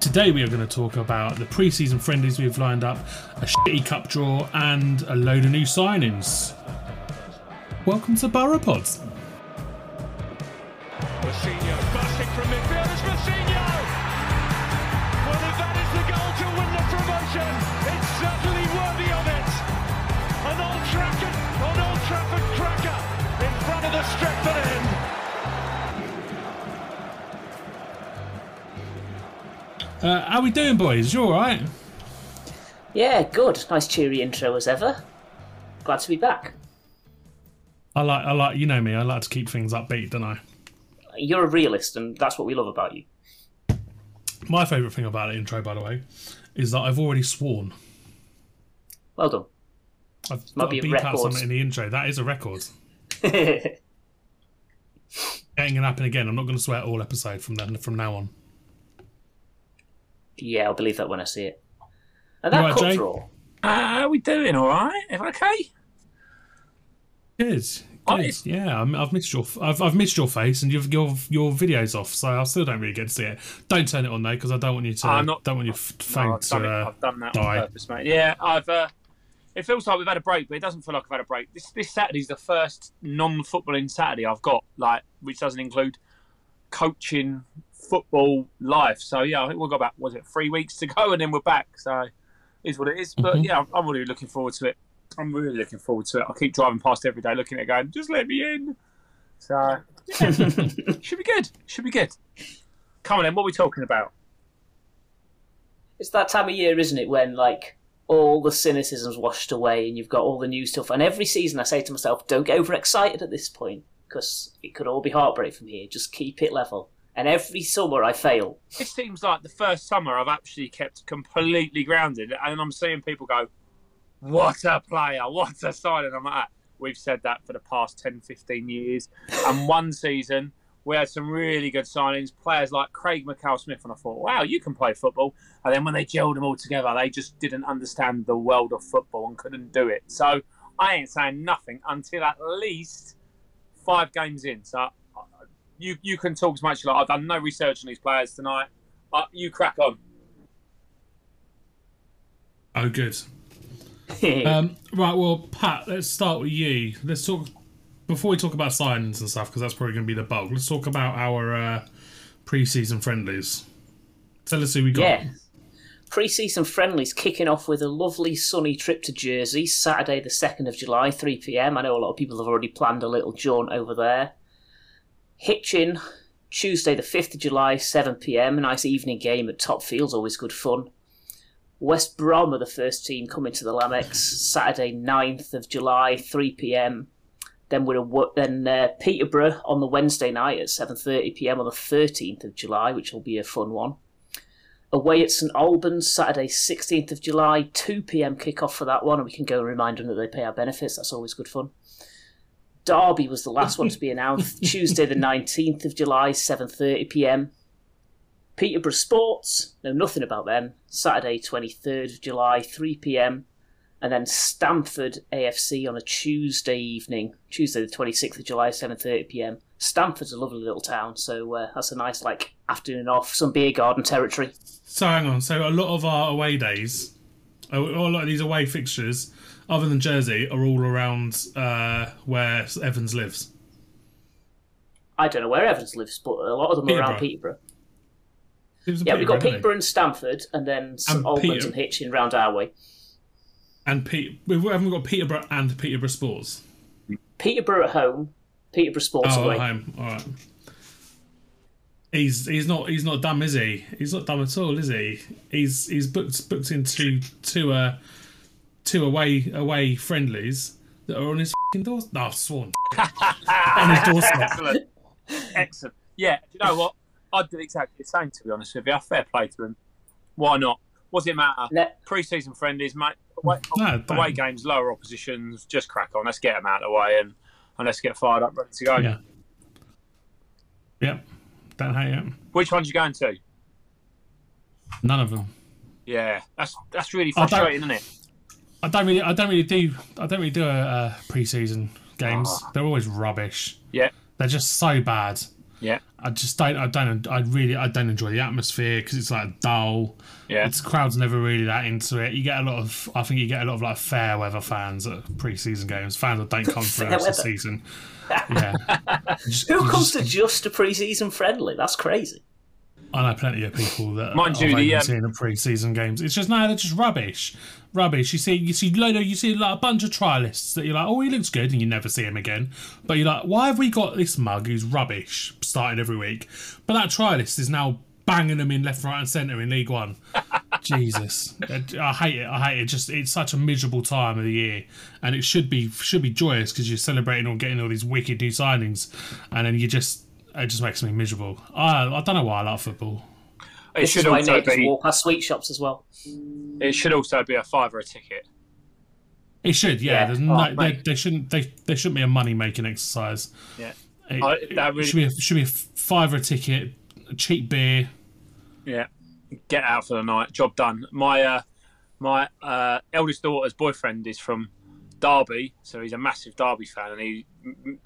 Today we are going to talk about the pre-season friendlies we've lined up, a shitty cup draw, and a load of new signings. Welcome to Boropods. Uh, how we doing, boys? You all right? Yeah, good. Nice cheery intro as ever. Glad to be back. I like, I like, you know me. I like to keep things upbeat, don't I? You're a realist, and that's what we love about you. My favourite thing about the intro, by the way, is that I've already sworn. Well done. I've Might got be to a beep out something in the intro. That is a record. yeah, Ain't gonna happen again. I'm not gonna swear all episode from then from now on. I'll believe that when I see it. And that You right, cup Jay? draw. Uh, how are we doing? All right? Everyone okay? Good. Good. it's- Yeah, I'm, I've missed your I've, I've missed your face and you've, your your video's off, so I still don't really get to see it. Don't turn it on though, because I don't want you to. I'm not- Don't want your f- No, phone I've, done to. it. Uh, I've done that die. on purpose, mate. Yeah, I've. Uh, it feels like we've had a break, but it doesn't feel like I've had a break. This this Saturday's the first non-footballing Saturday I've got, like, which doesn't include coaching, football, life. So yeah, I think we've got about was it three weeks to go, and then we're back. So is what it is. But Mhm. yeah, I'm, I'm really looking forward to it. I'm really looking forward to it. I keep driving past every day, looking at it, going, just let me in. So yeah, should be good. Should be good. Come on, then. What are we talking about? It's that time of year, isn't it, when like all the cynicism's washed away and you've got all the new stuff. And every season, I say to myself, don't get overexcited at this point because it could all be heartbreak from here. Just keep it level. And every summer, I fail. it seems like the first summer I've actually kept completely grounded, and I'm seeing people go, "What a player! What a signing!" I'm like, "Ah, "We've said that for the past 10, 15 years." And one season we had some really good signings, players like Craig Mackail-Smith, and I thought, "Wow, you can play football." And then when they gelled them all together, they just didn't understand the world of football and couldn't do it. So I ain't saying nothing until at least five games in. So. You, you can talk as much as you like. I've done no research on these players tonight. Uh, you crack on. oh, good. Um, right, well, Pat, let's start with you. Let's talk before we talk about signings and stuff because that's probably going to be the bulk. Let's talk about our uh, pre-season friendlies. Tell us who we got. Yeah. Pre-season friendlies kicking off with a lovely sunny trip to Jersey, Saturday the 2nd of July, 3pm. I know a lot of people have already planned a little jaunt over there. Hitchin, Tuesday the 5th of July, 7pm. A nice evening game at Top Fields, always good fun. West Brom are the first team coming to the Lamex, Saturday 9th of July, 3pm. Then we're then uh, Peterborough on the Wednesday night at 7.30pm on the 13th of July, which will be a fun one away at St Albans Saturday 16th of July 2pm kickoff for that one and we can go and remind them that they pay our benefits that's always good fun Derby was the last one to be announced Tuesday the 19th of July 7.30pm Peterborough Sports know nothing about them. Saturday 23rd of July 3pm and then Stamford AFC on a Tuesday evening Tuesday the 26th of July 7.30pm Stamford's a lovely little town so uh, that's a nice like afternoon off some beer garden territory. So hang on. So a lot of our away days, a lot of these away fixtures, other than Jersey, are all around uh, where Evans lives. I don't know where Evans lives, but a lot of them are around Peterborough. Yeah, we've got? Peterborough and Stamford, and then And Peter- and Hitchin round our way. And Pete, we haven't got Peterborough and Peterborough Sports. Peterborough at home, Peterborough Sports Oh, away. at home. All right. He's he's not he's not dumb, is he? He's not dumb at all, is he? He's he's booked booked into two uh two away away friendlies that are on his fucking doorstep. No, I've sworn. on his doorstep. Excellent. Excellent. Yeah, do you know what? I'd do exactly the same, to be honest with you. Fair play to him. Why not? What's it matter? Ne- Pre season friendlies, mate. Away, No, away games, lower oppositions, just crack on. Let's get them out of the way and, and let's get fired up, ready to go. Yeah. Yep. Don't hate it. Which ones you going to? None of them. Yeah, that's that's really frustrating, isn't it? I don't really I don't really do I don't really do a, uh pre-season games. Ah. They're always rubbish. Yeah, They're just so bad. yeah, I just don't. I don't. I really. I don't enjoy the atmosphere because it's like dull. yeah. It's crowd's never really that into it. You get a lot of. I think you get a lot of like fair weather fans at pre-season games. Fans that don't come for the rest of the weather. season. Yeah. Just- Who comes just- to just a pre-season friendly? That's crazy. I know plenty of people that Mind I've you, the, um, seen at pre-season games. It's just no, they're just rubbish, rubbish. You see, you see, load of, you see like a bunch of trialists that you're like, oh, he looks good, and you never see him again. But you're like, why have we got this mug who's rubbish starting every week? But that trialist is now banging them in left, right, and centre in League One. Jesus, I hate it. I hate it. Just it's such a miserable time of the year, and it should be should be joyous because you're celebrating on getting all these wicked new signings, and then you just it just makes me miserable. I I don't know why I love football. It This should is why also be. walk past sweet shops as well. It should also be a fiver a ticket. It should, yeah. Yeah. There's Oh, they, they shouldn't. They, they shouldn't be a money making exercise. Yeah. It, I- that really- should be a, should be a fiver a ticket, a cheap beer. Yeah, get out for the night. Job done. My uh, my uh, eldest daughter's boyfriend is from Derby, so he's a massive Derby fan. And he,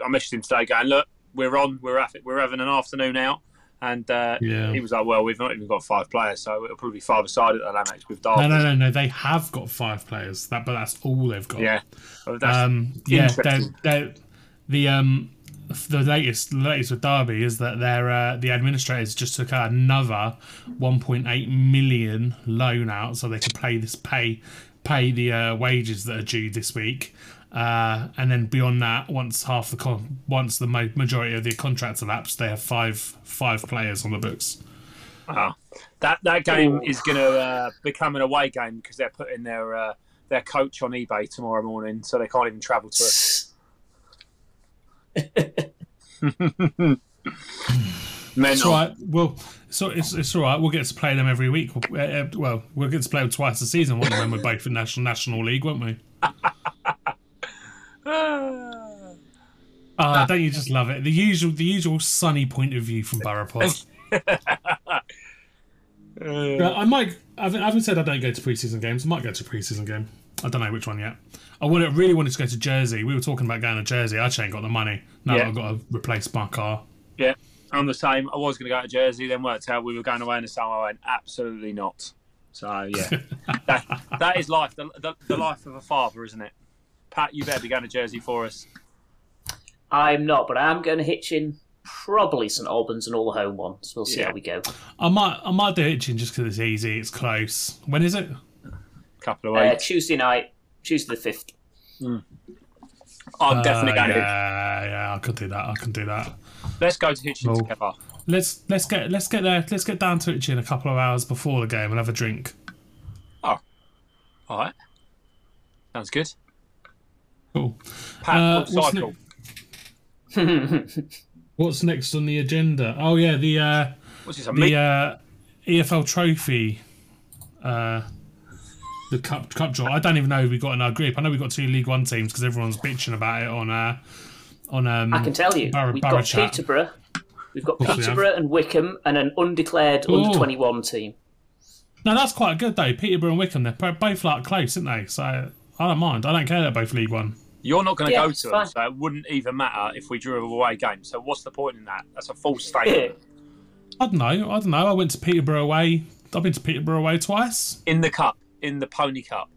I messaged him today, going, "Look, we're on. We're at it. We're having an afternoon out." And uh, Yeah. he was like, "Well, we've not even got five players, so it'll probably be five aside at the Lamex with Derby." No, no, no, no. They have got five players. That, but that's all they've got. Yeah, Um. Yeah. They're, they're, the um. The latest, the latest with Derby is that their uh, the administrators just took out another 1.8 million loan out so they could pay this pay pay the uh, wages that are due this week. Uh, and then beyond that, once half the con- once the majority of the contracts elapsed, they have five five players on the books. Ah, that that game is going to uh, become an away game because they're putting their uh, their coach on eBay tomorrow morning, so they can't even travel to it. It's Mental. all right. Well, so it's, it's all right. We'll get to play them every week. Uh, uh, well, we'll get to play them twice a season, won't we? When we're both in national national league, won't we? Ah, don't you just love it? The usual, the usual sunny point of view from Borough Uh, I might. I haven't, I haven't said I don't go to preseason games. I might go to a preseason game. I don't know which one yet. I would really wanted to go to Jersey. We were talking about going to Jersey. I actually ain't got the money. Now Yeah. I've got to replace my car. Yeah, I'm the same. I was going to go to Jersey, then worked out we were going away in the summer. I went, absolutely not. So, yeah. that, that is life, the, the, the life of a father, isn't it? Pat, you better be going to Jersey for us. I'm not, but I'm going to hitch in probably St Albans and all the home ones. We'll see Yeah. how we go. I might. I might do Hitchin just because it's easy. It's close. When is it? couple of Uh, weeks. Tuesday night, Tuesday the 5th. I'm definitely Uh, going to. Yeah, yeah. I could do that. I can do that. Let's go to Hitchin Cool. together. Let's let's get let's get there. Let's get down to Hitchin a couple of hours before the game and have a drink. Oh, all right. Sounds good. Cool. Pat, Uh, what what's cycle? What's next on the agenda? Oh yeah, the uh, What's this? A the meat? uh, EFL Trophy, uh, the cup cup draw. I don't even know who we got in our group. I know we got two League One teams because everyone's bitching about it on uh, on um. I can tell you, Barra- we've Barra got chat. Peterborough, we've got course we. Peterborough and Wycombe, and an undeclared Ooh. under 21 team. No, that's quite good though. Peterborough and Wycombe, they're both like close, aren't they? So I don't mind. I don't care. They're both League One. You're not going to Yeah, go to them, fine. so it wouldn't even matter if we drew a away game. So what's the point in that? That's a false statement. I don't know. I don't know. I went to Peterborough away. I've been to Peterborough away twice. in the cup, in the Pony Cup.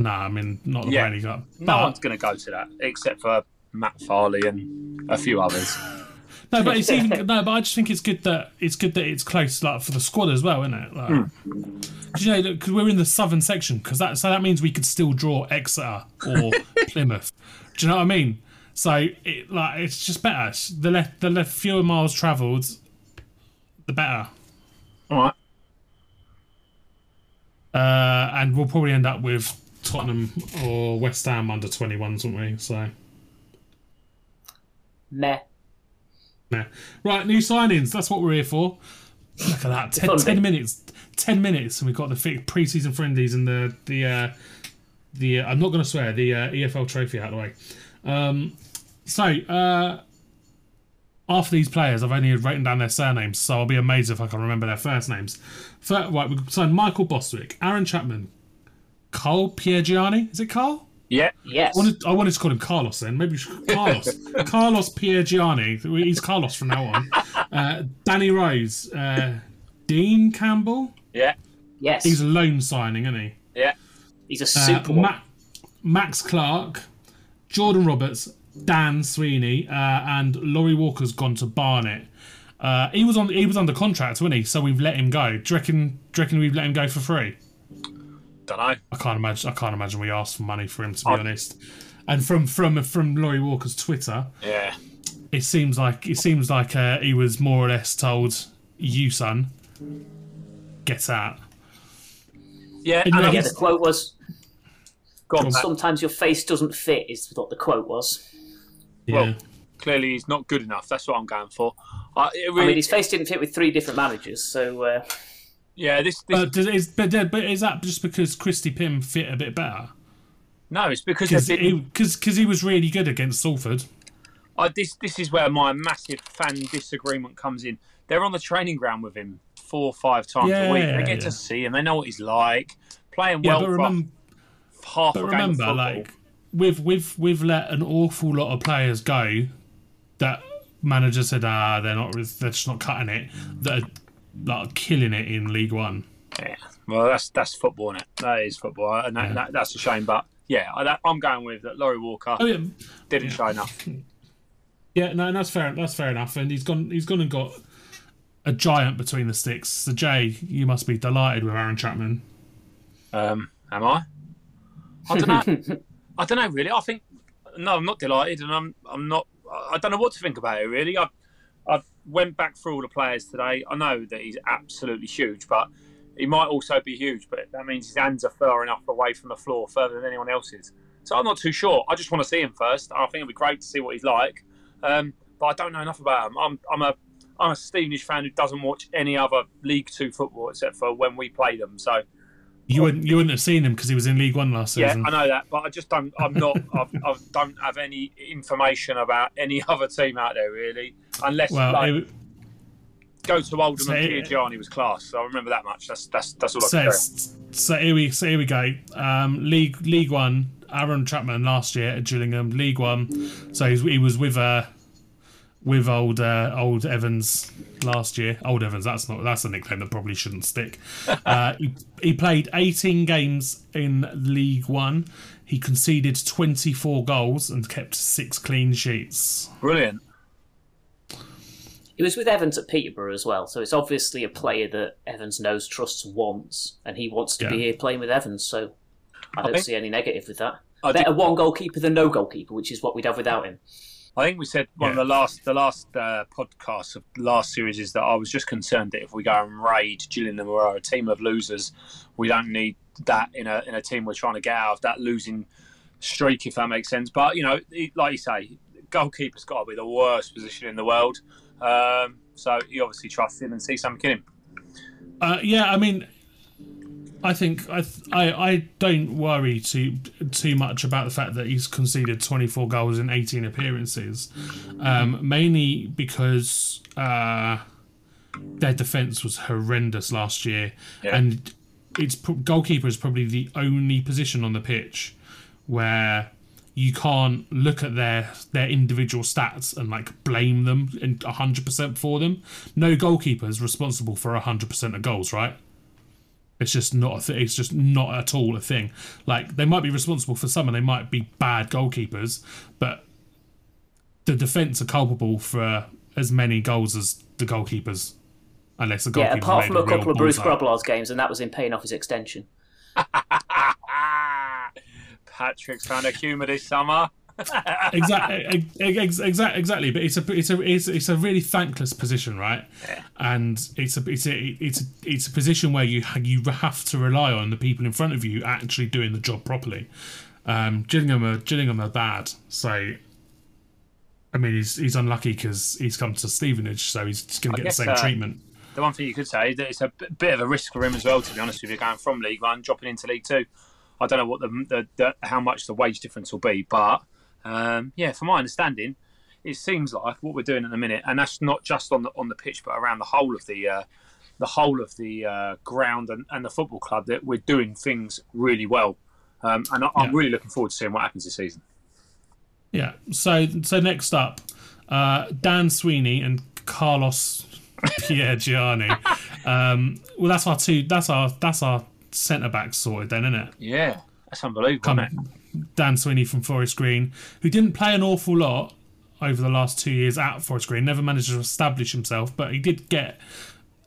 Nah, I mean not the Yeah. Pony Cup. No one's going to go to that except for Matt Farley and a few others. No, but it's even no, but I just think it's good that it's good that it's close, like for the squad as well, isn't it? Like. 'cause, you know, because we're in the southern section, because that so that means we could still draw Exeter or Plymouth. Do you know what I mean? So it like it's just better. The left the left fewer miles travelled, the better. All right. Uh, and we'll probably end up with Tottenham or West Ham under 21s, won't we? So, Meh. Yeah. Right, new signings. That's what we're here for. Look at that. Ten, Fun 10 bit. minutes. 10 minutes, and we've got the pre-season friendlies and the, the, uh, the uh, I'm not going to swear, the uh, EFL trophy out of the way. Um, so, uh, after these players, I've only written down their surnames, so I'll be amazed if I can remember their first names. Fir- right, we've signed Michael Bostwick, Aaron Chapman, Carl Piergianni. Is it Carl? Yeah. Yes. I wanted, I wanted to call him Carlos then. Maybe we should- Carlos. Carlos Piergianni. He's Carlos from now on. Uh, Danny Rose. Uh, Dean Campbell. Yeah. yes. He's a loan signing, isn't he? Yeah. He's a Uh, super one. Ma- Max Clark. Jordan Roberts. Dan Sweeney. Uh, and Laurie Walker's gone to Barnet. Uh, he was on. He was under contract, wasn't he? So we've let him go. Do you reckon? Do you reckon we've let him go for free? Don't know. I can't imagine. I can't imagine we asked for money for him. To be I- honest. And from from from Laurie Walker's Twitter, Yeah. it seems like it seems like uh, he was more or less told, "You son, get out." Yeah. And And yeah, I'm yeah, the quote was, gone back. sometimes your face doesn't fit, is what the quote was. Yeah. Well, clearly he's not good enough. That's what I'm going for. I, it really, I mean, his face didn't fit with three different managers, so uh, yeah. This, this but, is, but, but is that just because Christy Pym fit a bit better? no, it's because Because he, been, 'cause- 'cause he was really good against Salford. I, this this is where my massive fan disagreement comes in. They're on the training ground with him four or five times a week. They get yeah. to see him. They know what he's like. Playing Yeah, well but remember, half but a game of remember, like we've we've we've let an awful lot of players go that manager said, ah, they're not, they're just not cutting it. That are like killing it in League One. Yeah, well, that's that's football, is it? That is football, and that, that, that's a shame. But yeah, I, that, I'm going with that. Laurie Walker Oh yeah, didn't show enough. Yeah, no, that's fair. That's fair enough. And he's gone. He's gone and got a giant between the sticks. So Jay, you must be delighted with Aaron Chapman. Um, am I? I don't know. I don't know really. I think no, I'm not delighted, and I'm I'm not. I don't know what to think about it really. I I went back through all the players today. I know that he's absolutely huge, but he might also be huge. But that means his hands are far enough away from the floor, further than anyone else's. So I'm not too sure. I just want to see him first. I think it'd be great to see what he's like. Um, but I don't know enough about him. I'm I'm a I'm a Stevenage fan who doesn't watch any other League Two football except for when we play them. So You wouldn't. You wouldn't have seen him because he was in League One last yeah, season. Yeah, I know that, but I just don't. I'm not. I've, I don't have any information about any other team out there really, unless well, like, it, go to Oldham so and Piergianni was class. So I remember that much. That's that's that's all I can say. so here we. So here we go. Um, League League One. Aaron Chapman last year at Gillingham. League One. So he was with uh with old uh, old Evans last year. Old Evans. That's not. That's a nickname that probably shouldn't stick. Uh, he, he played 18 games in League One. He conceded 24 goals and kept six clean sheets. Brilliant. he was with Evans at Peterborough as well. So it's obviously a player that Evans knows, trusts, wants, and he wants to be here playing with Evans. So I don't think- see any negative with that. I Better think, one goalkeeper than no goalkeeper, which is what we'd have without him. I think we said one Yeah. of the last the last uh, podcasts of last series is that I was just concerned that if we go and raid Gillingham are a team of losers, we don't need that in a in a team we're trying to get out of that losing streak, if that makes sense. But you know, like you say, goalkeeper's got to be the worst position in the world. Um, so you obviously trust him and see something in him. Uh, yeah, I mean, I think I, th- I I don't worry too too much about the fact that he's conceded 24 goals in 18 appearances, um, mainly because uh, their defense was horrendous last year, Yeah. and it's pro- goalkeeper is probably the only position on the pitch where you can't look at their their individual stats and like blame them and 100% for them. No goalkeeper is responsible for 100% of goals, right? It's just not a th- it's just not at all a thing. Like they might be responsible for some and they might be bad goalkeepers, but the defense are culpable for as many goals as the goalkeepers, unless the Yeah, apart from a real couple of Bruce bullseye. Games, and that was in paying off his extension. Patrick's found a humour this summer. Exactly, exactly, exactly. But it's a, it's a, it's, it's a really thankless position, right? And it's a, it's a, it's a, it's a position where you you have to rely on the people in front of you actually doing the job properly. Um, Gillingham are Gillingham are bad, so. I mean, he's he's unlucky because he's come to Stevenage, so he's going to get the same uh, treatment. The one thing you could say is that it's a bit of a risk for him as well. To be honest with you, going from League One, dropping into League Two. I don't know what the, the, the how much the wage difference will be, but um, yeah, from my understanding, it seems like what we're doing at the minute, and that's not just on the on the pitch, but around the whole of the uh, the whole of the uh, ground and, and the football club that we're doing things really well. Um, and I, I'm Yeah. really looking forward to seeing what happens this season. Yeah. So so next up, uh, Dan Sweeney and Carlos Piergianni. Um, well, that's our two. That's our that's our centre back sorted then, isn't it? Yeah, that's unbelievable. Come? Dan Sweeney from Forest Green, who didn't play an awful lot over the last two years at Forest Green, never managed to establish himself, but he did get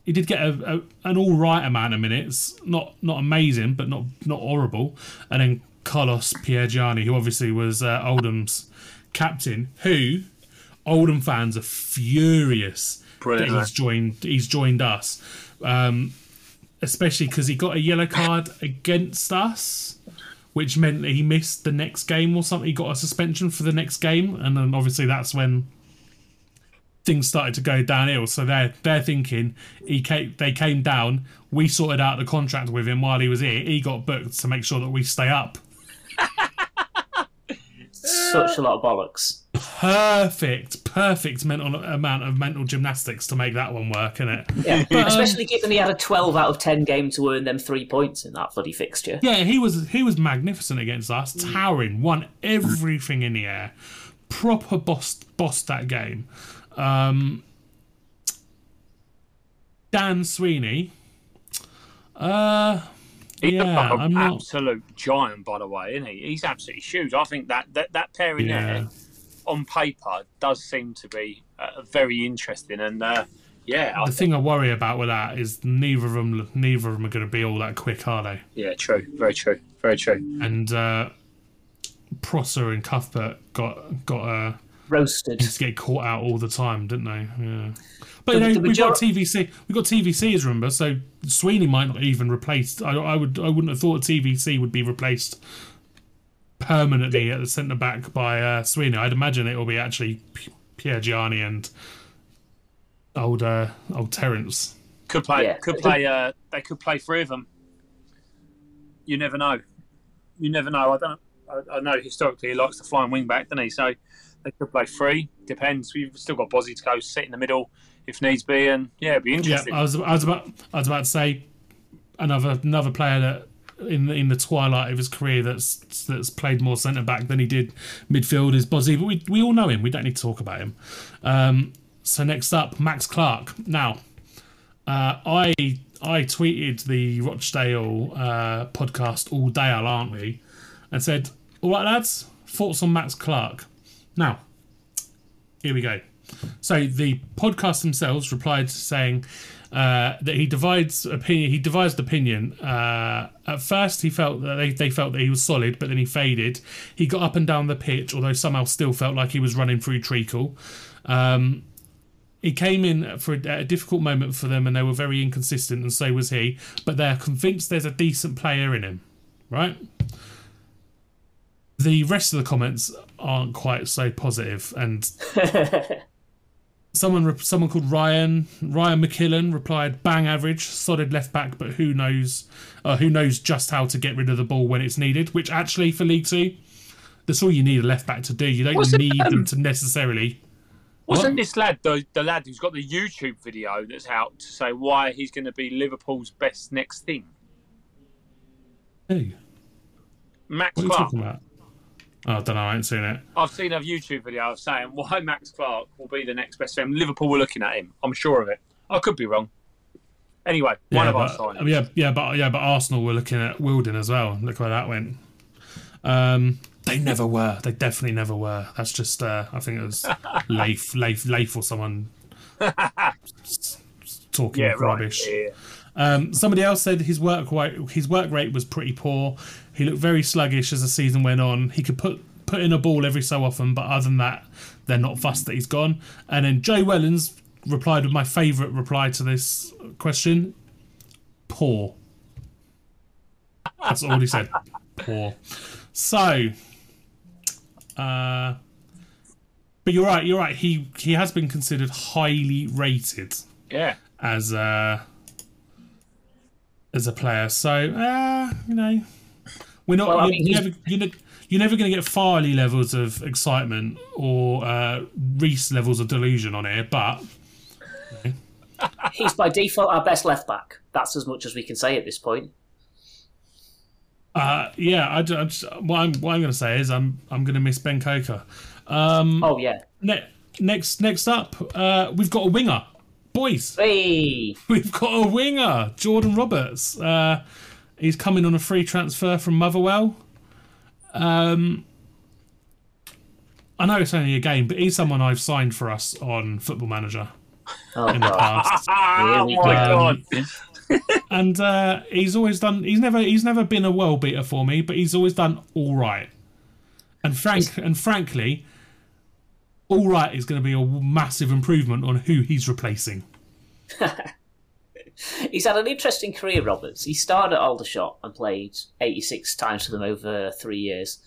he did get a, a, an all right amount of minutes, not not amazing, but not not horrible. And then Carlos Piergianni, who obviously was uh, Oldham's captain, who Oldham fans are furious Brilliant, that he's joined he's joined us, um, especially because he got a yellow card against us which meant that he missed the next game or something. He got a suspension for the next game, and then obviously that's when things started to go downhill. So they're they're thinking he came, they came down. We sorted out the contract with him while he was here. He got booked to make sure that we stay up. Such a lot of bollocks. Perfect, perfect mental amount of mental gymnastics to make that one work, isn't it? Yeah, But, um, especially given he had a 12 out of 10 game to earn them three points in that bloody fixture. Yeah, he was he was magnificent against us, towering, won everything in the air, proper bossed bossed that game. Um, Dan Sweeney, uh, He's yeah, an I'm not. absolute giant, by the way, isn't he? He's absolutely huge. I think that that, that pairing Yeah. there, on paper, does seem to be uh, very interesting. And uh, yeah, I The think, thing I worry about with that is neither of them, neither of them are going to be all that quick, are they? yeah, true, very true, very true. And uh, Prosser and Cuthbert got got uh, Roasted. to get caught out all the time, didn't they? Yeah. But The- you know, the we've got TVC. We've got TVC as remember, so Sweeney might not even replace. I, I would. I wouldn't have thought TVC would be replaced permanently at the centre back by uh, Sweeney. I'd imagine it will be actually P- Piergianni and old uh, old Terence. Could play, Yeah. could play. Uh, they could play three of them. You never know. You never know. I don't. I, I know historically he likes the flying wing back, doesn't he? So they could play three. Depends. We've still got Bozzy to go sit in the middle if needs be, and yeah, it'd be interesting. Yeah, interesting. I was. I was about. I was about to say another another player that in in the twilight of his career that's that's played more centre back than he did midfield is Bozzy, but we we all know him. We don't need to talk about him. Um, so next up, Max Clark. Now, uh, I I tweeted the Rochdale uh, podcast all day, aren't we? And said, "All right, lads, thoughts on Max Clark." Now, here we go. So the podcast themselves replied saying uh, that he divides opinion. He devised opinion. Uh, at first, he felt that they, they felt that he was solid, but then he faded. He got up and down the pitch, although somehow still felt like he was running through treacle. Um, he came in for a, a difficult moment for them, and they were very inconsistent, and so was he. But they're convinced there's a decent player in him, right? The rest of the comments aren't quite so positive, and someone re- someone called Ryan Ryan McKillen replied, "Bang average, solid left back, but who knows uh, who knows just how to get rid of the ball when it's needed." Which actually for League Two, that's all you need a left back to do. You don't need um, them to necessarily. Wasn't What? this lad the, the lad who's got the YouTube video that's out to say why he's going to be Liverpool's best next thing? Hey, Max what are you Clark. Oh, I don't know. I ain't seen it. I've seen a YouTube video of saying why Max Clark will be the next best thing. Liverpool were looking at him. I'm sure of it. I could be wrong. Anyway, one yeah, of our but, signings. yeah, yeah, but yeah, but Arsenal were looking at Wilden as well. Look where that went. Um, they never were. They definitely never were. That's just. Uh, I think it was Leif, Leif, Leif, or someone talking Yeah, right. rubbish. Yeah. Um, somebody else said his work rate, his work rate was pretty poor. He looked very sluggish as the season went on. He could put put in a ball every so often, but other than that, they're not fussed that he's gone. And then Jay Wellens replied with my favourite reply to this question: poor. That's all he said. Poor. So, uh, but you're right. You're right. He he has been considered highly rated Yeah. as a as a player. So uh, you know, we're not. Well, I you're, mean, you're never, you're, you're never going to get Farley levels of excitement or uh, Reese levels of delusion on here, but He's by default our best left back. That's as much as we can say at this point. uh, yeah, I, I just, what I'm what I'm going to say is I'm I'm going to miss Ben Coker. Um, Oh yeah. ne- next next up, uh, we've got a winger, boys. Hey, We've got a winger, Jordan Roberts. Uh, he's coming on a free transfer from Motherwell. Um, I know it's only a game, but he's someone I've signed for us on Football Manager oh in the past, Here we oh my go. god. and uh, he's always done. He's never he's never been a well beater for me, but he's always done all right. And frank and frankly, all right is going to be a massive improvement on who he's replacing. He's had an interesting career, Roberts. He started at Aldershot and played 86 times for them over three years.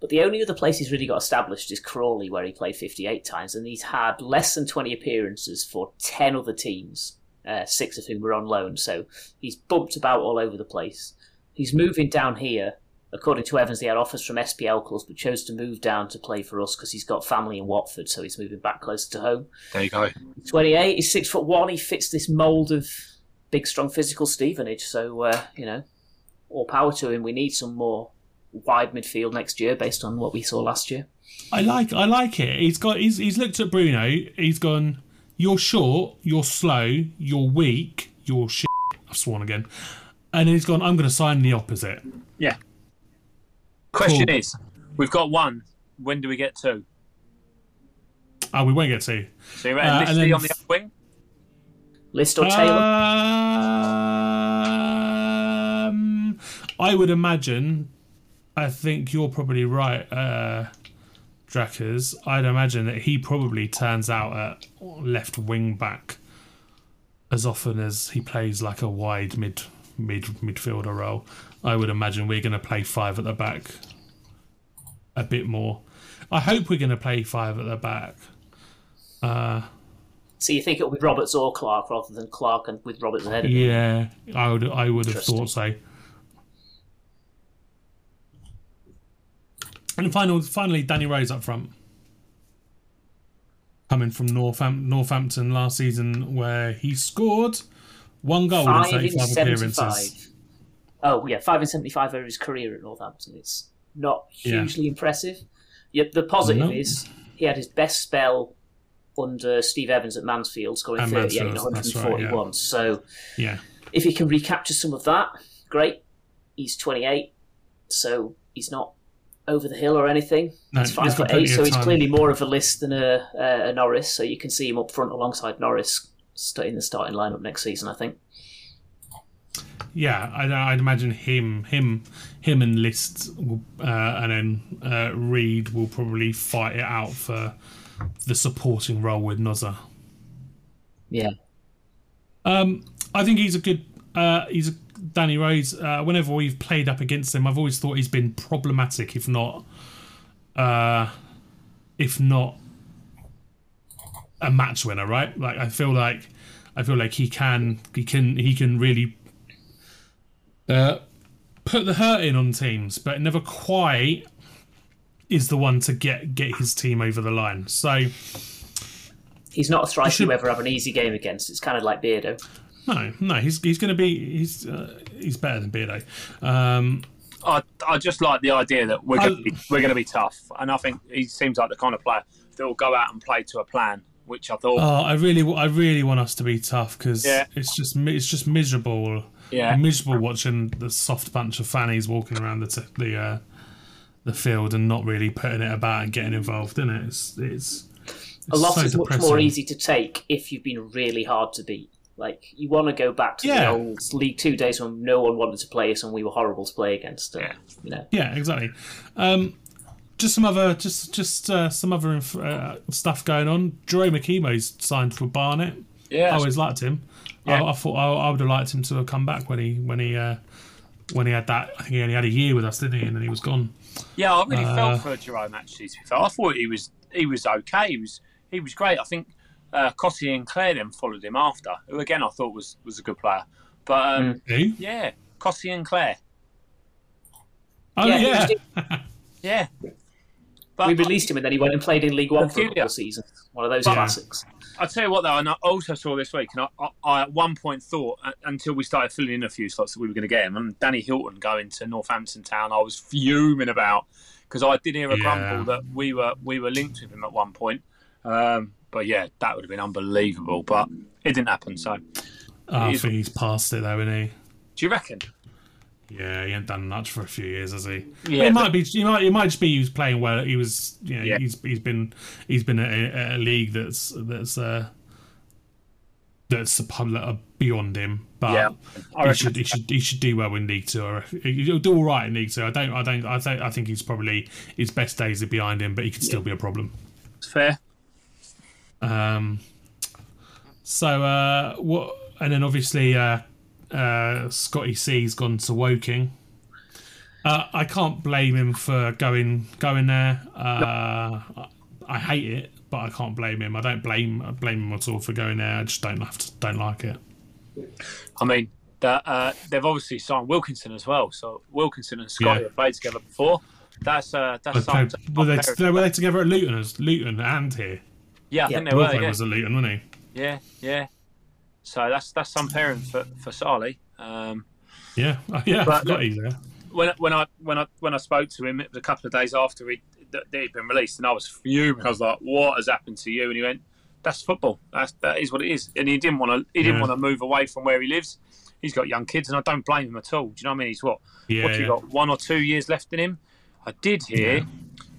But the only other place he's really got established is Crawley, where he played 58 times, and he's had less than 20 appearances for 10 other teams, uh, six of whom were on loan. So he's bumped about all over the place. He's moving down here. According to Evans, he had offers from SPL clubs, but chose to move down to play for us because he's got family in Watford, so he's moving back closer to home. There you go. 28. He's six foot one. He fits this mould of big, strong, physical Stevenage. So uh, you know, all power to him. We need some more wide midfield next year, based on what we saw last year. I like I like it. He's got he's he's looked at Bruno. He's gone. You're short. You're slow. You're weak. You're shit. I've sworn again. And he's gone. I'm going to sign the opposite. Yeah. Question Cool. is, we've got one. When do we get two? Oh, we won't get two. So you reckon Uh, Listy and then on the other wing? List or Taylor? Um, I would imagine. I think you're probably right, uh. I'd imagine that he probably turns out at left wing back as often as he plays like a wide mid mid midfielder role. I would imagine we're going to play five at the back a bit more. I hope we're going to play five at the back. So you think it'll be Roberts or Clark rather than Clark and with Roberts ahead of him? Yeah, I would. I would have thought so. And final, finally, Danny Rose up front, coming from Northam- Northampton last season, where he scored one goal in Five in thirty-five appearances. Oh yeah, five in seventy-five over his career at Northampton. It's not Yeah. hugely impressive. Yet the positive No. is he had his best spell under Steve Evans at Mansfield, scoring and Mansfield, one that's right, yeah. So Yeah, if he can recapture some of that, great. He's twenty-eight, so he's not over the hill or anything. No, he's five foot eight, so he's time. clearly more of a list than a, a, a Norris. So you can see him up front alongside Norris in the starting lineup next season. I think. yeah. I'd, I'd imagine him, him, him, and List, will, uh, and then uh, Reed will probably fight it out for the supporting role with Nozza. Yeah. Um, I think he's a good. Uh, he's a Danny Rose. Uh, whenever we've played up against him, I've always thought he's been problematic, if not, uh, if not a match winner. Right? Like I feel like I feel like he can he can he can really uh, put the hurt in on teams, but never quite is the one to get get his team over the line. So. He's not a striker should- you ever have an easy game against. It's kind of like Beardo. No, no, he's he's going to be he's uh, he's better than Beardo. Um, I, I just like the idea that we're going to be, we're going to be tough, and I think he seems like the kind of player that will go out and play to a plan, which I thought, oh, I really, I really want us to be tough because Yeah. it's just it's just miserable. Yeah. miserable watching the soft bunch of fannies walking around the t- the uh, the field and not really putting it about and getting involved in it. It's it's a lot so is much more easy to take if you've been really hard to beat. Like you want to go back to the old League Two days when no one wanted to play us and we were horrible to play against. And, Yeah. You know. Yeah, exactly. Um, just some other, just just uh, some other inf- uh, stuff going on. Jerome Okimo's signed for Barnet. Yeah, I always liked him. Yeah. I, I thought I, I would have liked him to have come back when he when he uh, when he had that. I think he only had a year with us, didn't he? And then he was gone. Yeah, I really Uh, felt for Jerome actually. To be fair, I thought he was he was okay. He was he was great. I think uh, Cossie and Claire then followed him after, who again I thought was was a good player. But um, Who? yeah, Cossie and Claire, Oh Yeah, yeah, yeah. But we released him and then he went and played in League One for a couple of seasons. One of those Yeah. classics. I tell you what though, and I also saw this week, and I, I, I at one point thought uh, until we started filling in a few slots that we were going to get him, and Danny Hylton going to Northampton Town, I was fuming about because I did hear a Yeah. grumble that we were we were linked with him at one point. Um, but yeah, that would have been unbelievable, but it didn't happen. So, I think he's past it though, isn't he? do you reckon? He? Yeah, he ain't done much for a few years, has he? Yeah, it might be. It might. It might just be he was playing well. He was. You know, Yeah. he's he's been he's been at a, a league that's that's uh, that's beyond him. But Yeah, he should he should he should do well in League Two. Or he'll do all right in League Two. I don't I don't I think I think he's probably his best days are behind him, but he could still be a problem. It's fair. Um, so uh, what? And then obviously uh, uh, Scotty C's gone to Woking. Uh, I can't blame him for going going there. Uh, I hate it, but I can't blame him. I don't blame I blame him at all for going there. I just don't have to, don't like it. I mean, that, uh, they've obviously signed Wilkinson as well. So Wilkinson and Scotty Yeah. have played together before. That's uh, that's But they, were, they, they- were they together at Luton as Luton and here? yeah, I Yeah. think they were. Wilfred Yeah. was at Luton, wasn't he? yeah, yeah. So that's that's some pairing for for Sarley. Um, Yeah, yeah. But I there. when when I when I when I spoke to him, it was a couple of days after he he'd been released, and I was fuming. I was like, "What has happened to you?" And he went, "That's football. That's that is what it is." And he didn't want to. He didn't Yeah. want to move away from where he lives. He's got young kids, and I don't blame him at all. Do you know what I mean? He's what? Yeah, what's he yeah. got? One or two years left in him. I did hear.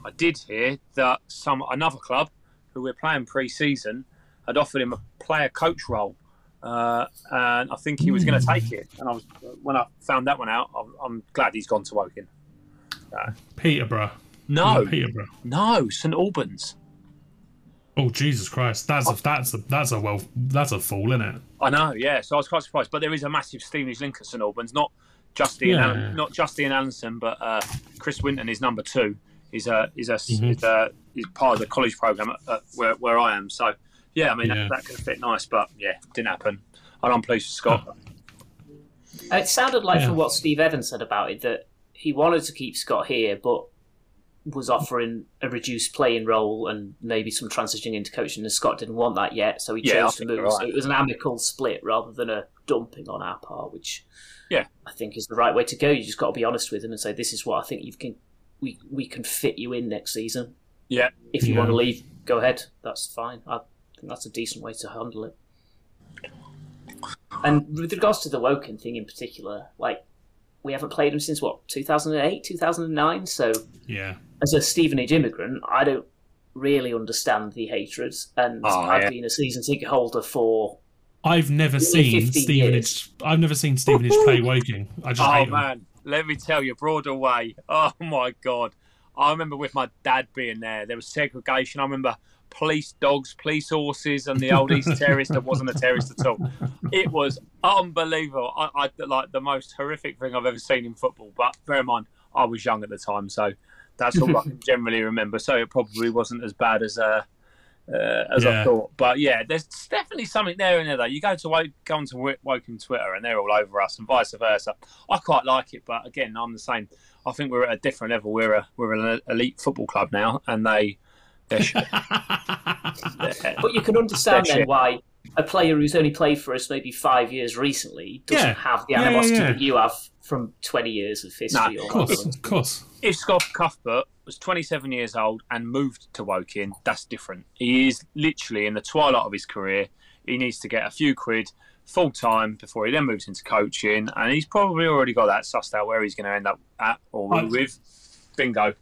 I did hear that some another club who we're playing pre-season had offered him a player coach role. Uh, and I think he was going to take it. And I was when I found that one out, I'm, I'm glad he's gone to Woking. Peterborough. No, Peterborough. no, St Albans. Oh Jesus Christ! That's a that's a that's a well that's a fool, isn't it? I know, yeah. So I was quite surprised, but there is a massive Stevenage link at St Albans. Not just Ian, Yeah. Allen, not just Ian Allinson, but uh, Chris Winton is number two. He's a he's a Mhm. he's, a, he's part of the college program at, at where where I am. So yeah, I mean Yeah. That, that could have fit nice, but yeah, didn't happen. And I'm pleased with Scott. And uh, it sounded like Yeah. from what Steve Evans said about it that he wanted to keep Scott here, but was offering a reduced playing role and maybe some transitioning into coaching, and Scott didn't want that yet, so he Yeah, chose to move. you're So it was an amicable split rather than a dumping on our part, which Yeah. I think is the right way to go. You just got to be honest with him and say, "This is what I think you can. We we can fit you in next season. Yeah, If you Yeah. want to leave, go ahead. That's fine. I think that's a decent way to handle it." And with regards to the Woking thing in particular, like we haven't played them since what 2008, 2009. So Yeah. as a Stevenage immigrant, I don't really understand the hatred, and Oh, I've yeah. been a season ticket holder for I've never Nearly seen 15 Stevenage. I've never seen Stevenage play Woking. I just Oh hate them. man, let me tell you, Broadway. Oh my god, I remember with my dad being there. There was segregation. I remember police dogs, police horses, and the old East Terrace that wasn't a terrorist at all. It was unbelievable. I, I like the most horrific thing I've ever seen in football. But bear in mind, I was young at the time, so that's all I can generally remember. So it probably wasn't as bad as uh, uh, as I thought. But yeah, there's definitely something there in there. Though you go to go onto Wo- Woking Twitter and they're all over us, and vice versa. I quite like it, but again, I'm the same. I think we're at a different level. We're a we're an elite football club now, and they they're shit. They're- But you can understand then why a player who's only played for us maybe five years recently doesn't Yeah. have the Yeah, yeah, animosity yeah. that you have from 20 years of history. No, or Of course, of course. if Scott Cuthbert was 27 years old and moved to Woking, that's different. He is literally in the twilight of his career. He needs to get a few quid full time before he then moves into coaching, and he's probably already got that sussed out where he's going to end up at or with. Bingo.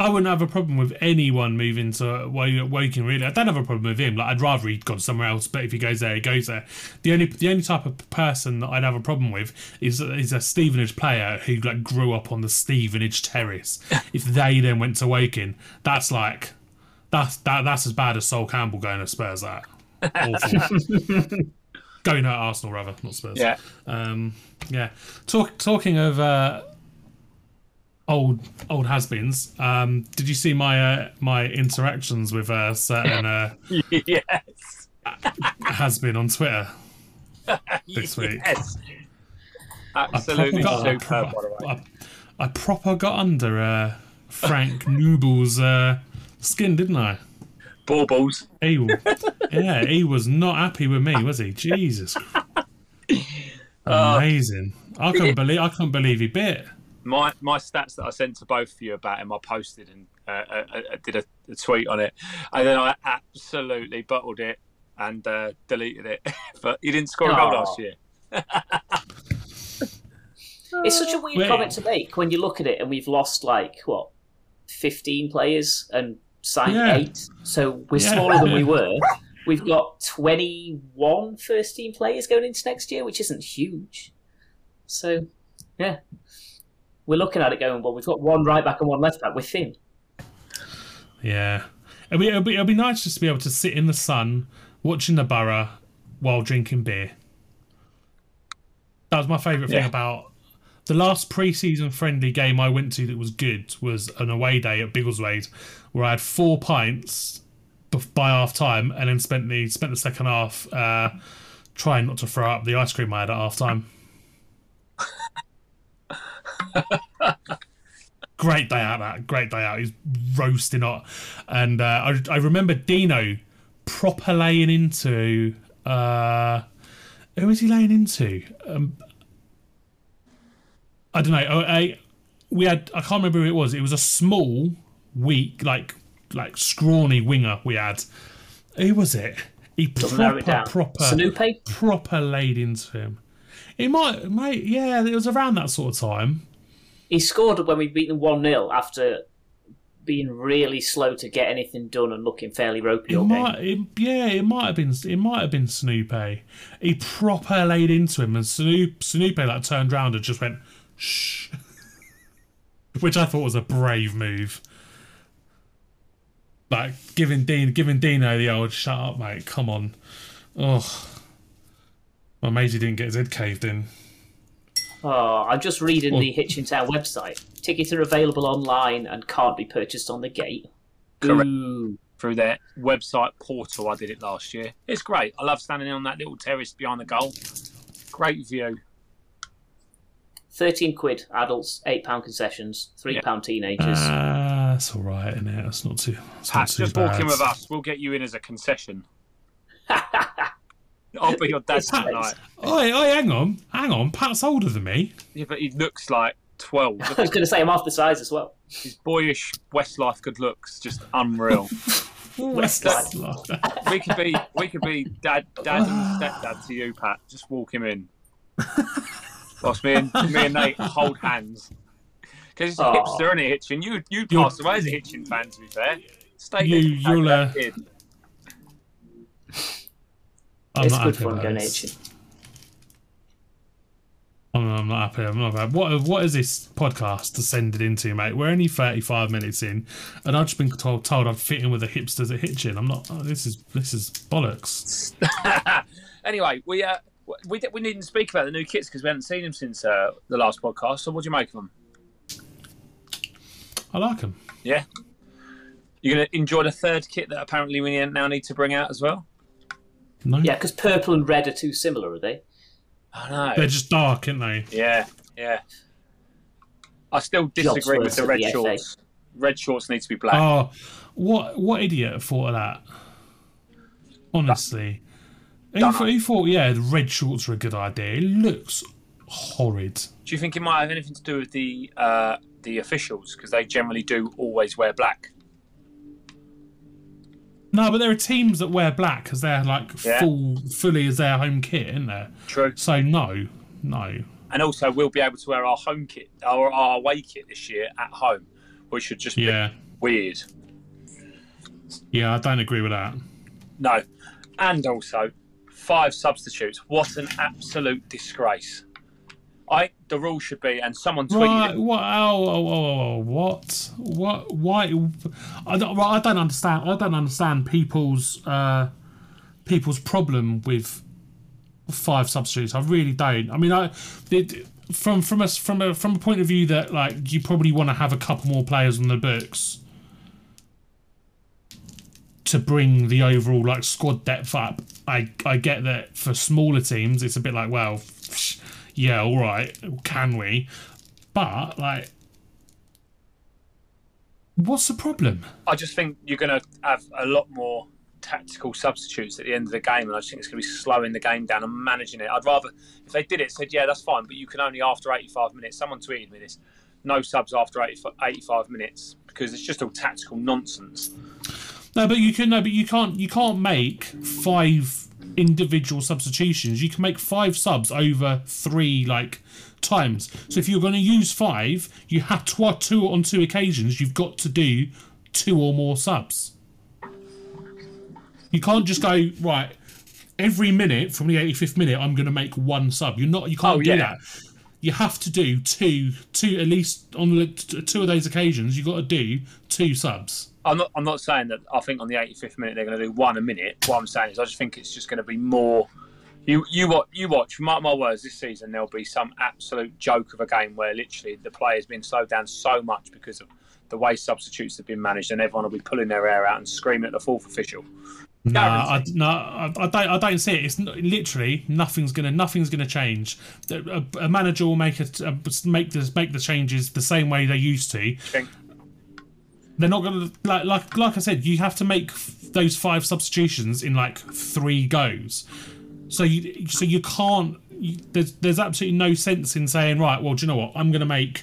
I wouldn't have a problem with anyone moving to Woking. Really, I don't have a problem with him. Like, I'd rather he'd gone somewhere else. But if he goes there, he goes there. The only the only type of person that I'd have a problem with is is a Stevenage player who like grew up on the Stevenage terrace. if they then went to Woking, that's like that's that that's as bad as Sol Campbell going to Spurs. That awful. going to Arsenal rather, not Spurs. Yeah. Um, yeah. Talk, talking of uh, old old has-beens. Um, did you see my uh, my interactions with a certain uh, yes. has-been on Twitter this week? Yes. I Absolutely I proper- way. I, I proper got under uh, Frank Nouble's uh, skin, didn't I? Baubles. He, yeah, he was not happy with me, was he? Jesus, amazing! I couldn't believe I couldn't believe he bit. My my stats that I sent to both of you about him, I posted and uh, uh, uh, did a, a tweet on it, and then I absolutely bottled it and uh, deleted it. but he didn't score a goal last year. It's such a weird Wait. comment to make when you look at it and we've lost like what, fifteen players and signed Yeah. eight. So we're Yeah. smaller than we were. We've got 21 first team players going into next year, which isn't huge. So, yeah. We're looking at it going, well, we've got one right back and one left back. We're thin. Yeah, it'll be, it'll be it'll be nice just to be able to sit in the sun watching the borough while drinking beer. That was my favourite thing Yeah. about the last pre-season friendly game I went to that was good was an away day at Biggleswade, where I had four pints by half time, and then spent the spent the second half uh, trying not to throw up the ice cream I had at half time. Great day out that great day out. He's roasting hot. And uh, I, I remember Dino proper laying into uh who is he laying into? Um, I don't know. I, I we had I can't remember who it was. It was a small weak like like scrawny winger we had. Who was it? He proper proper Sanupe? proper laid into him. It might mate yeah it was around that sort of time He scored when we beat them 1 0 after being really slow to get anything done and looking fairly ropey It all might, it, yeah, it might have been, it might have been Snoopy. He proper laid into him, and Snoop, Snoopy like turned round and just went shh, which I thought was a brave move. Like giving Dean, giving Dino the old shut up, mate. Come on, oh, my matey didn't get his head caved in. Oh, I'm just reading Well- the Hitchin Town website. Tickets are available online and can't be purchased on the gate. Correct. Ooh. Through their website portal, I did it last year. It's great. I love standing on that little terrace behind the goal. Great view. 13 quid adults, £8 concessions, £3 Yeah. teenagers. Ah, that's all right, isn't it? That's not too. That's not too just bad. walk in with us. We'll get you in as a concession. I'll be your dad tonight. Oi, oi, hang on, hang on. Pat's older than me. Yeah, but he looks like 12. I was going to say I'm half the size as well. His boyish Westlife good looks, just unreal. Westlife. we could be, we could be dad, dad and stepdad to you, Pat. Just walk him in. Whilst me and me and Nate hold hands. Because it's a Aw. hipster, isn't it, Hitchin? You you You're- passed away as a Hitchin fan, to be fair. Stay You- there, you'll, uh, kid. I'm it's not good happy fun about going this. Hitchin. I'm, I'm not happy. I'm not happy. What what is this podcast descended into, mate? We're only 35 minutes in, and I've just been told, told I'm fitting with the hipsters at Hitchin. I'm not. Oh, this is this is bollocks. anyway, we uh, we we needn't speak about the new kits because we haven't seen them since uh, the last podcast. So, what do you make of them? I like them. Yeah, you're gonna enjoy the third kit that apparently we now need to bring out as well. No, Yeah, because purple and red are too similar, are they? I know. they're just dark, aren't they? Yeah, yeah. I still disagree with the red the FA. shorts. Red shorts need to be black. Oh, what what idiot thought of that? Honestly, he, Dunno. thought- who thought? Yeah, the red shorts are a good idea. It looks horrid. Do you think it might have anything to do with the uh, the officials because they generally do always wear black? No, but there are teams that wear black because they're like Yeah. full, fully as their home kit, isn't there? True. So no, no. And also, we'll be able to wear our home kit or our away kit this year at home, which should just be Yeah, weird. Yeah, I don't agree with that. No. And also, five substitutes. What an absolute disgrace. I the rule should be, and someone tweeted Right, what? Oh, oh, oh, oh, what? What? Why? I don't. I don't understand. I don't understand people's uh, people's problem with five substitutes. I really don't. I mean, I it, from from a from a from a point of view that like you probably want to have a couple more players on the books to bring the overall like squad depth up. I I get that for smaller teams, it's a bit like well, yeah, all right, can we? But like, what's the problem? I just think you're going to have a lot more tactical substitutes at the end of the game, and I just think it's going to be slowing the game down and managing it. I'd rather, if they did it, said, yeah, that's fine, but you can only after 85 minutes. Someone tweeted me this no subs after 85 minutes because it's just all tactical nonsense. No, but you can no, but you can't you can't make five individual substitutions. You can make five subs over three like times. So if you're going to use five, you have to two on two occasions. You've got to do two or more subs. You can't just go right every minute from the 85th minute. I'm going to make one sub. You're not. You can't Oh, do yeah. that. You have to do two, two at least on the, two of those occasions. You've got to do two subs. I'm not. I'm not saying that. I think on the 85th minute they're going to do one a minute. What I'm saying is, I just think it's just going to be more. You you watch. You watch. Mark my words. This season there'll be some absolute joke of a game where literally the play has been slowed down so much because of the way substitutes have been managed, and everyone will be pulling their hair out and screaming at the fourth official. No, I, no, I, I don't. I don't see it. It's not, literally nothing's gonna. Nothing's gonna change. A, a- a manager will make it. Uh, make the make the changes the same way they used to. They're not gonna like like like I said. You have to make those five substitutions in like three goes. So you so you can't. You, there's there's absolutely no sense in saying right. Well, do you know what? I'm gonna make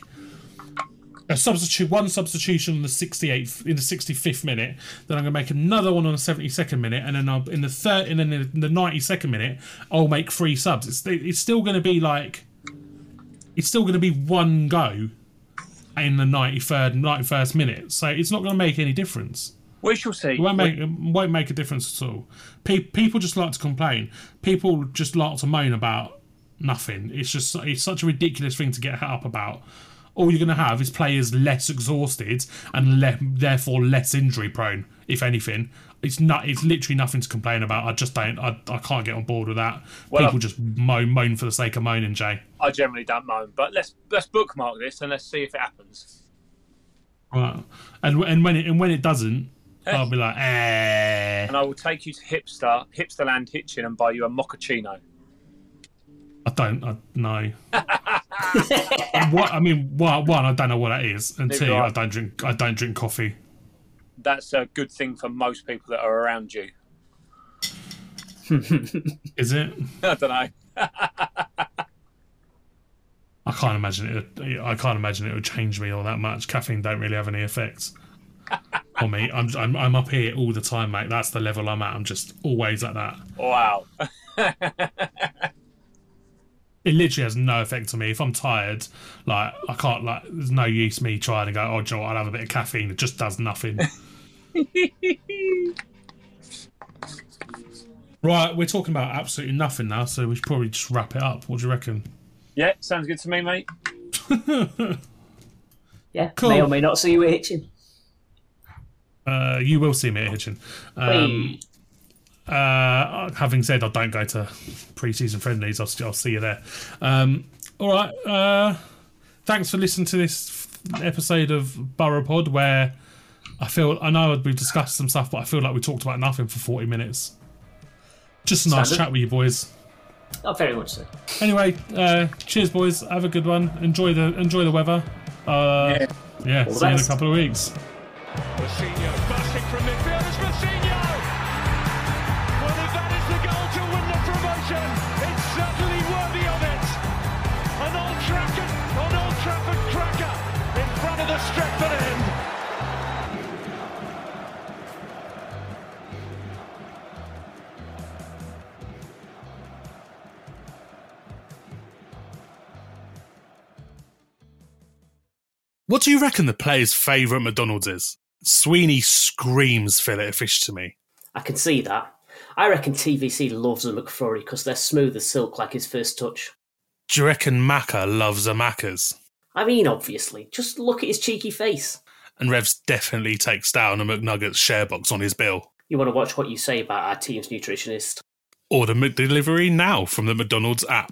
a substitute one substitution in the 68th in the 65th minute then i'm going to make another one on the 72nd minute and then I'll, in the third and then in the 92nd minute i'll make three subs it's, it's still going to be like it's still going to be one go in the 93rd 91st minute so it's not going to make any difference We shall see. it won't make it won't make a difference at all. Pe- people just like to complain. People just like to moan about nothing. It's just it's such a ridiculous thing to get up about. All you're going to have is players less exhausted and le- therefore less injury prone. If anything, it's not. It's literally nothing to complain about. I just don't. I, I can't get on board with that. Well, people just moan moan for the sake of moaning. Jay. I generally don't moan, but let's let's bookmark this and let's see if it happens. Right. And and when it and when it doesn't, I'll be like, eh. And I will take you to hipster hipsterland Hitchin and buy you a mochaccino. I don't. I no. what I mean, one, one, I don't know what that is, and Neither two, I. I don't drink. I don't drink coffee. That's a good thing for most people that are around you. Is it? I don't know. I can't imagine it. I can't imagine it would change me all that much. Caffeine don't really have any effects on me. I'm, I'm I'm up here all the time, mate. That's the level I'm at. I'm just always at that. Wow. It literally has no effect on me. If I'm tired, like I can't like. There's no use me trying to go. Oh, you know? I'll have a bit of caffeine. It just does nothing. right, we're talking about absolutely nothing now, so we should probably just wrap it up. What do you reckon? Yeah, sounds good to me, mate. Yeah, Cool. may or may not see you Hitchin. Uh, you will see me at Hitchin. Um, uh, having said I don't go to pre-season friendlies, I'll, I'll see you there. Um, all right. Uh, thanks for listening to this episode of Boropod, where I feel I know we've discussed some stuff, but I feel like we talked about nothing for forty minutes. Just a nice Standard. chat with you boys. Not very much so. Anyway, uh, cheers, boys. Have a good one. Enjoy the enjoy the weather. Uh, Yeah. yeah. the See you in a couple of weeks. Do you reckon the player's favourite McDonald's is? Sweeney screams fillet of fish to me. I can see that. I reckon TVC loves a McFlurry because they're smooth as silk like his first touch. Do you reckon Macca loves a Macca's? I mean, obviously. Just look at his cheeky face. And Revs definitely takes down a McNuggets share box on his bill. You want to watch what you say about our team's nutritionist. Order McDelivery now from the McDonald's app.